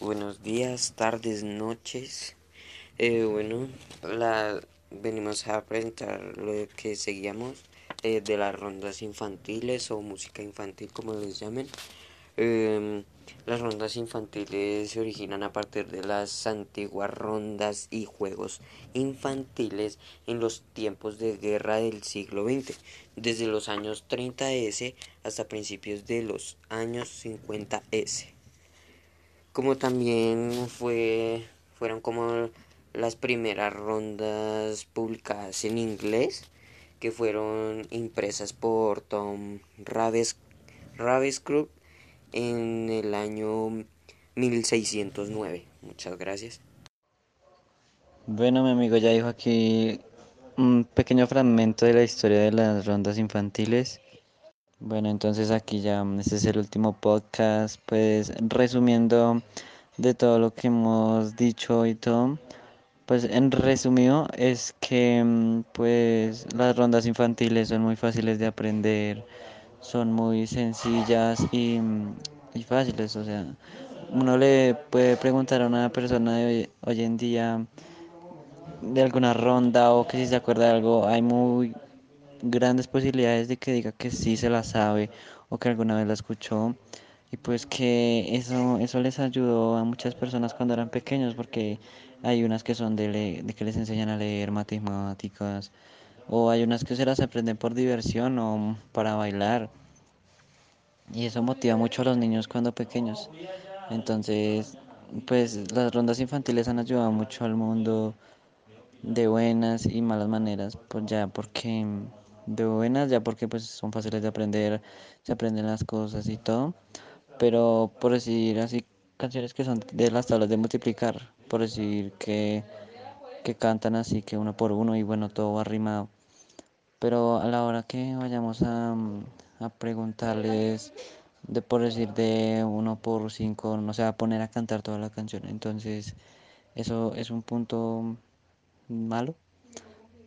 buenos días, tardes, noches. Eh, bueno, la, venimos a presentar lo que seguíamos eh, de las rondas infantiles o música infantil, como les llamen. Em, las rondas infantiles se originan a partir de las antiguas rondas y juegos infantiles en los tiempos de guerra del siglo XX, desde los años 30S hasta principios de los años 50S como también fue fueron como las primeras rondas publicadas en inglés que fueron impresas por Tom Raves, Ravenscroft en el año 1609. Muchas gracias. Bueno, mi amigo ya dijo aquí un pequeño fragmento de la historia de las rondas infantiles. Bueno, entonces aquí ya, este es el último podcast, pues resumiendo de todo lo que hemos dicho y todo, pues en resumido es que mm, pues las rondas infantiles son muy fáciles de aprender, son muy sencillas y, mm, y fáciles, o sea, uno le puede preguntar a una persona de hoy, hoy en día de alguna ronda o que si se acuerda de algo, hay muy grandes posibilidades de que diga que sí se la sabe o que alguna vez la escuchó. Y pues que eso, eso les ayudó a muchas personas cuando eran pequeños porque hay unas que son de, de que les enseñan a leer matemáticas o hay unas que se las aprenden por diversión o para bailar. Y eso motiva mucho a los niños cuando pequeños. Entonces pues las rondas infantiles han ayudado mucho al mundo de buenas y malas maneras pues ya porque de buenas, ya porque pues son fáciles de aprender, se aprenden las cosas y todo. Pero por decir así, canciones que son de las tablas de multiplicar, por decir que, que cantan así que uno por uno y bueno, todo va. Pero a la hora que vayamos a, a preguntarles de por decir de uno por cinco, no se va a poner a cantar toda la canción. Entonces, eso es un punto malo,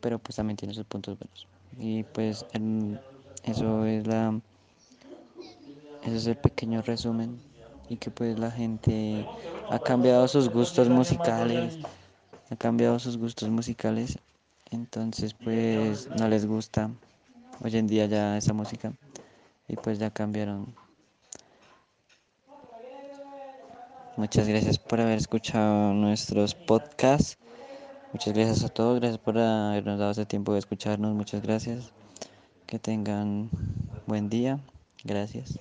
pero pues también tiene sus puntos buenos y pues eso es la ese es el pequeño resumen y que pues la gente ha cambiado sus gustos musicales ha cambiado sus gustos musicales entonces pues no les gusta. Hoy en día ya esa música y pues ya cambiaron. Muchas gracias por haber escuchado nuestros podcasts Muchas gracias a todos, gracias por habernos dado ese tiempo de escucharnos, muchas gracias. Que tengan buen día, gracias.